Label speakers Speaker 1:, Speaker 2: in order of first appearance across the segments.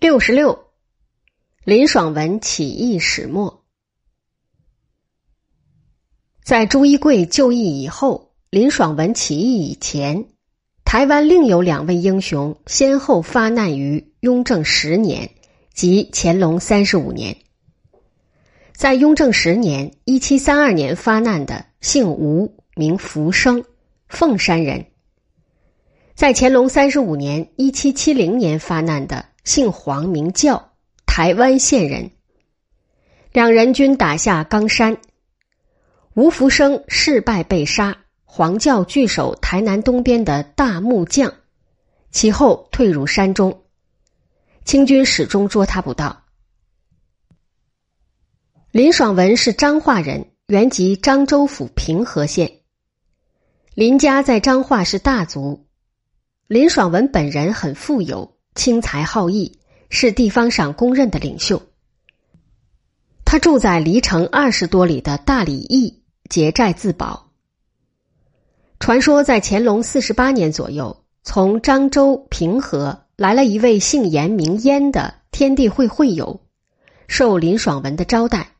Speaker 1: 六十六，林爽文起义始末。在朱一贵就义以后，林爽文起义以前，台湾另有两位英雄先后发难于雍正十年及乾隆三十五年。在雍正十年（一七三二年）发难的，姓吴，名福生，凤山人；在乾隆三十五年（一七七零年）发难的。姓黄名教，台湾县人。两人均打下冈山，吴福生事败被杀，黄教据守台南东边的大木匠，其后退入山中，清军始终捉他不到。林爽文是彰化人，原籍漳州府平和县。林家在彰化是大族，林爽文本人很富有。轻财好义，是地方上公认的领袖。他住在离城二十多里的大理驿，结寨自保。传说在乾隆四十八年左右，从漳州平和来了一位姓严名烟的天地会会友，受林爽文的招待，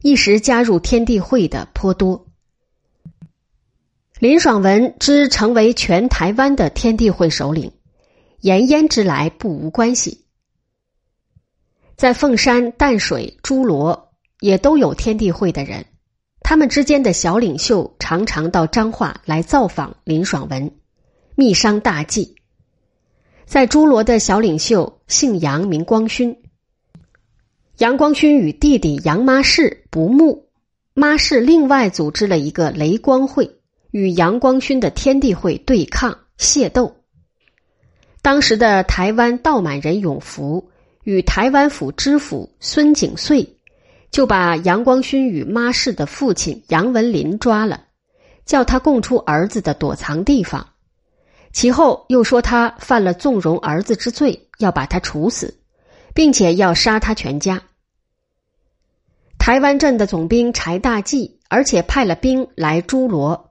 Speaker 1: 一时加入天地会的颇多。林爽文之成为全台湾的天地会首领。盐烟之来不无关系，在凤山、淡水、诸罗也都有天地会的人，他们之间的小领袖常常到彰化来造访林爽文，密商大计。在诸罗的小领袖姓杨，名光勋。杨光勋与弟弟杨妈氏不睦，妈氏另外组织了一个雷光会，与杨光勋的天地会对抗械斗。当时的台湾道满人永福与台湾府知府孙景遂，就把杨光勋与妈氏的父亲杨文林抓了，叫他供出儿子的躲藏地方。其后又说他犯了纵容儿子之罪，要把他处死，并且要杀他全家。台湾镇的总兵柴大济，而且派了兵来诸罗，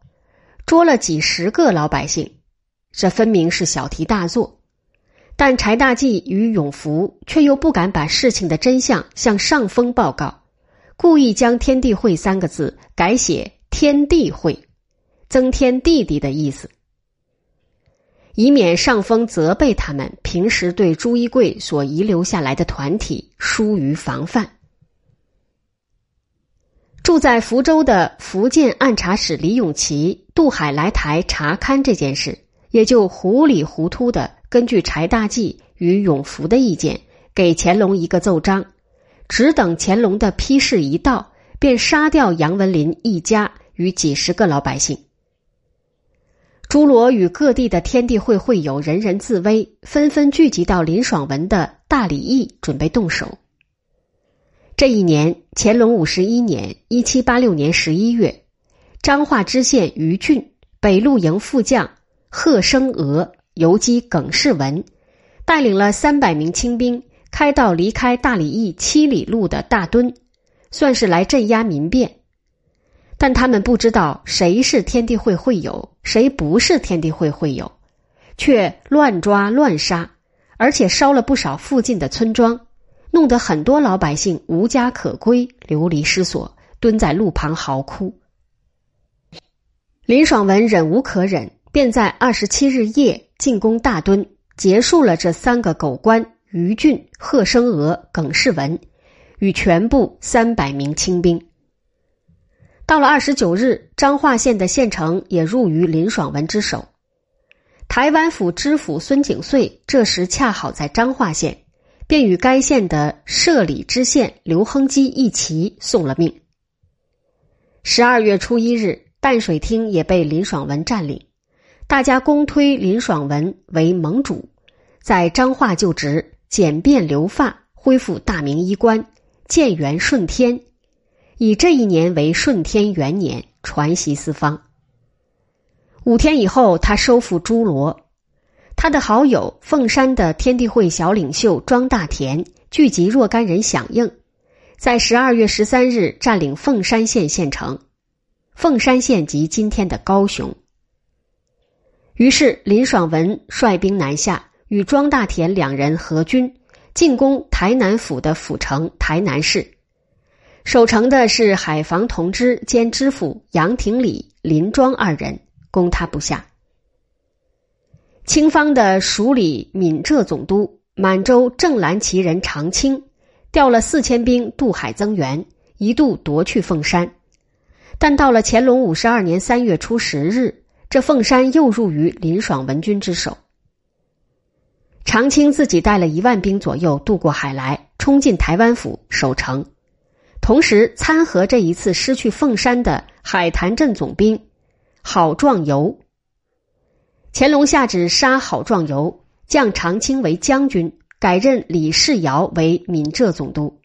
Speaker 1: 捉了几十个老百姓，这分明是小题大做。但柴大济与永福却又不敢把事情的真相向上峰报告，故意将“天地会”三个字改写“天地会”，增添弟弟的意思，以免上峰责备他们平时对朱一贵所遗留下来的团体疏于防范。住在福州的福建按察使李永琪渡海来台查勘这件事，也就糊里糊涂的。根据柴大济与永福的意见，给乾隆一个奏章，只等乾隆的批示一到，便杀掉杨文林一家与几十个老百姓。诸罗与各地的天地会会友人人自危，纷纷聚集到林爽文的大理驿，准备动手。这一年，乾隆五十一年（一七八六年）十一月，彰化知县于俊、北路营副将贺生娥。游击耿世文带领了三百名清兵，开到离开大理驿七里路的大墩，算是来镇压民变。但他们不知道谁是天地会会友，谁不是天地会会友，却乱抓乱杀，而且烧了不少附近的村庄，弄得很多老百姓无家可归，流离失所，蹲在路旁嚎哭。林爽文忍无可忍，便在二十七日夜。进攻大墩，结束了这三个狗官于俊、贺生娥、耿世文与全部三百名清兵。到了二十九日，彰化县的县城也入于林爽文之手。台湾府知府孙景遂这时恰好在彰化县，便与该县的社里知县刘亨基一齐送了命。十二月初一日，淡水厅也被林爽文占领。大家公推林爽文为盟主，在彰化就职，简便留发，恢复大明衣冠，建元顺天，以这一年为顺天元年，传习四方。五天以后，他收复诸罗，他的好友凤山的天地会小领袖庄大田聚集若干人响应，在十二月十三日占领凤山县县城，凤山县即今天的高雄。于是，林爽文率兵南下，与庄大田两人合军，进攻台南府的府城台南市。守城的是海防同知兼知府杨廷礼、林庄二人，攻他不下。清方的署理闽浙总督满洲正蓝旗人常清，调了四千兵渡海增援，一度夺去凤山。但到了乾隆五十二年三月初十日，这凤山又入于林爽文军之手。长清自己带了一万兵左右渡过海来，冲进台湾府守城。同时参合这一次失去凤山的海潭镇总兵郝壮游，乾隆下旨杀郝壮游，降长清为将军，改任李世尧为闽浙总督。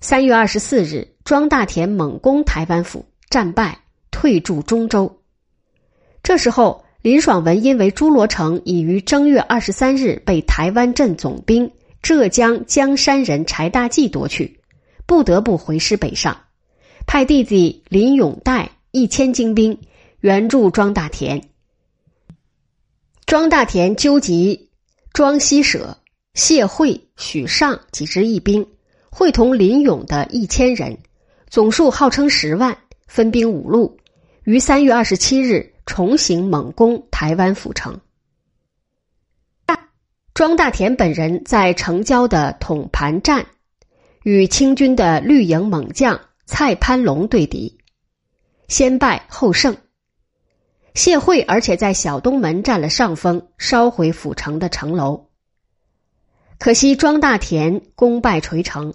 Speaker 1: 三月二十四日，庄大田猛攻台湾府，战败，退驻中州。这时候，林爽文因为朱罗城已于正月二十三日被台湾镇总兵浙江江山人柴大济夺去。不得不回师北上，派弟弟林永带一千精兵援助庄大田。庄大田纠集庄西舍、谢惠、许尚几支义兵，会同林勇的一千人，总数号称十万，分兵五路，于三月二十七日重行猛攻台湾府城。庄大田本人在城郊的统盘站。与清军的绿营猛将蔡潘龙对敌，先败后胜。谢惠而且在小东门占了上风，烧毁府城的城楼。可惜庄大田功败垂成，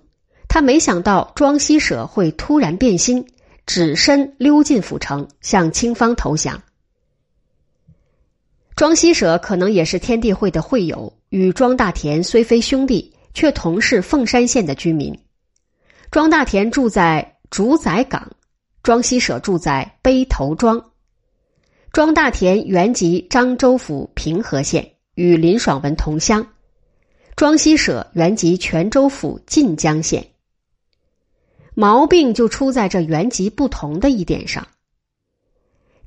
Speaker 1: 他没想到庄西舍会突然变心，只身溜进府城，向清方投降。庄西舍可能也是天地会的会友，与庄大田虽非兄弟。却同是凤山县的居民。庄大田住在竹仔港，庄西舍住在背头庄。庄大田原籍漳州府平和县，与林爽文同乡；庄西舍原籍泉州府晋江县。毛病就出在这原籍不同的一点上。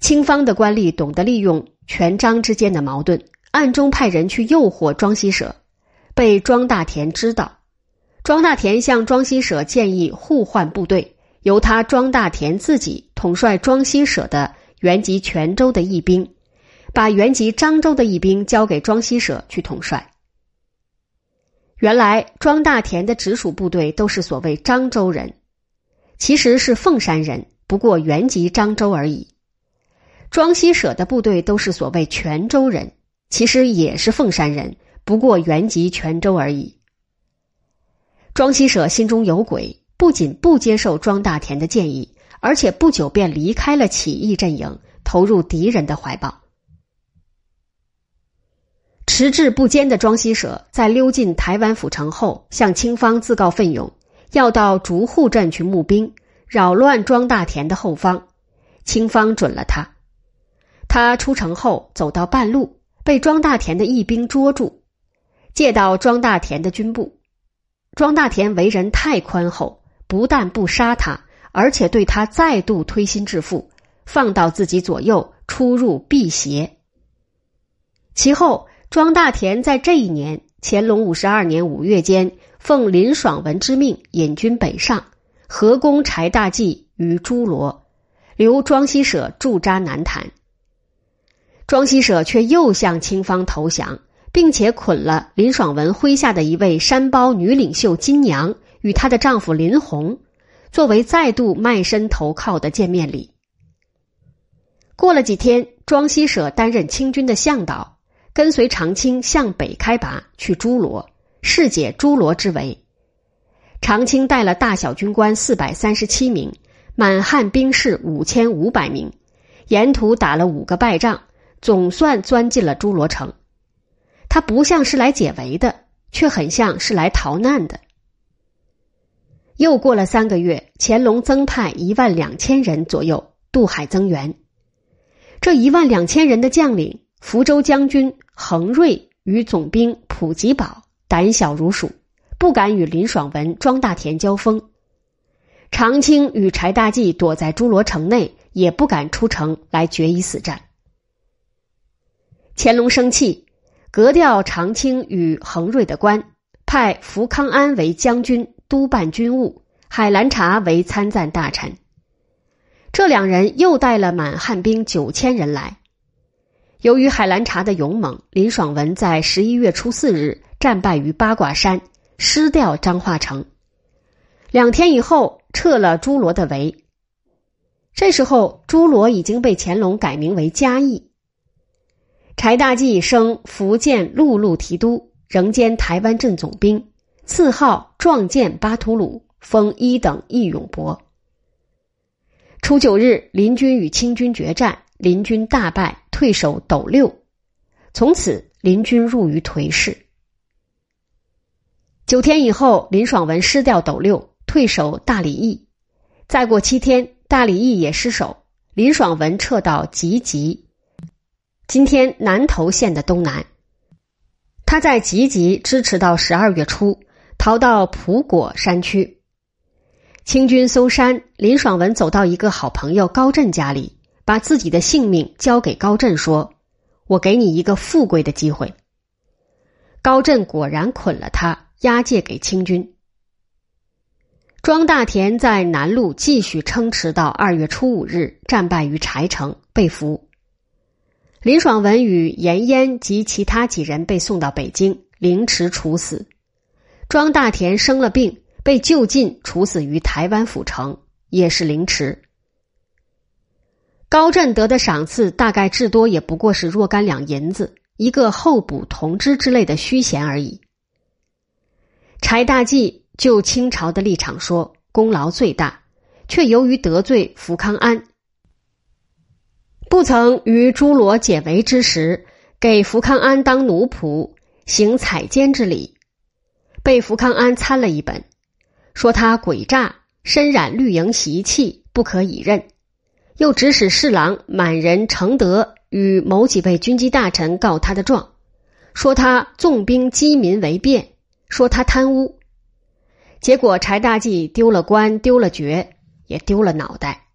Speaker 1: 清方的官吏懂得利用权章之间的矛盾，暗中派人去诱惑庄西舍。被庄大田知道，庄大田向庄西舍建议互换部队，由他庄大田自己统帅庄西舍的原籍泉州的义兵，把原籍漳州的义兵交给庄西舍去统帅。原来庄大田的直属部队都是所谓漳州人，其实是凤山人，不过原籍漳州而已。庄西舍的部队都是所谓泉州人，其实也是凤山人。不过原籍泉州而已。庄西舍心中有鬼，不仅不接受庄大田的建议，而且不久便离开了起义阵营，投入敌人的怀抱。迟滞不坚的庄西舍在溜进台湾府城后，向清方自告奋勇，要到竹户镇去募兵，扰乱庄大田的后方。清方准了他。他出城后走到半路，被庄大田的义兵捉住。借到庄大田的军部，庄大田为人太宽厚，不但不杀他，而且对他再度推心置腹，放到自己左右，出入辟邪。其后，庄大田在这一年乾隆五十二年五月间，奉林爽文之命引军北上，合攻柴大济于诸罗，留庄西舍驻扎南坛。庄西舍却又向清方投降。并且捆了林爽文麾下的一位山包女领袖金娘与她的丈夫林红，作为再度卖身投靠的见面礼。过了几天，庄西舍担任清军的向导，跟随长清向北开拔去诸罗，释解诸罗之围。长清带了大小军官四百三十七名，满汉兵士五千五百名，沿途打了五个败仗，总算钻进了诸罗城。他不像是来解围的，却很像是来逃难的。又过了三个月，乾隆增派一万两千人左右渡海增援。这一万两千人的将领，福州将军恒瑞与总兵普吉宝胆小如鼠，不敢与林爽文、庄大田交锋。长清与柴大济躲在诸罗城内，也不敢出城来决一死战。乾隆生气。革调长清与恒瑞的官，派福康安为将军，督办军务；海兰察为参赞大臣。这两人又带了满汉兵九千人来。由于海兰察的勇猛，林爽文在十一月初四日战败于八卦山，失掉张化成。两天以后，撤了朱罗的围。这时候，朱罗已经被乾隆改名为嘉义。柴大济升福建陆路提督，仍兼台湾镇总兵，赐号壮健巴图鲁，封一等义勇伯。初九日，林军与清军决战，林军大败，退守斗六。从此，林军入于颓势。九天以后，林爽文失掉斗六，退守大理驿。再过七天。大理义也失守，林爽文撤到集集，今天南投县的东南。他在集集支持到十二月初，逃到普果山区。清军搜山，林爽文走到一个好朋友高震家里，把自己的性命交给高震，说：“我给你一个富贵的机会。”高震果然捆了他，押解给清军。庄大田在南路继续撑持到二月初五日，战败于柴城，被俘。林爽文与严嫣及其他几人被送到北京，凌迟处死。庄大田生了病，被就近处死于台湾府城，也是凌迟。高震得的赏赐大概至多也不过是若干两银子，一个候补同知之类的虚衔而已。柴大济。就清朝的立场说，功劳最大，却由于得罪福康安，不曾于朱罗解围之时给福康安当奴仆，行采监之礼，被福康安参了一本，说他诡诈，身染绿营习气，不可以任。又指使侍郎满人承德与某几位军机大臣告他的状，说他纵兵击民为变，说他贪污。结果柴大济丢了官，丢了爵，也丢了脑袋。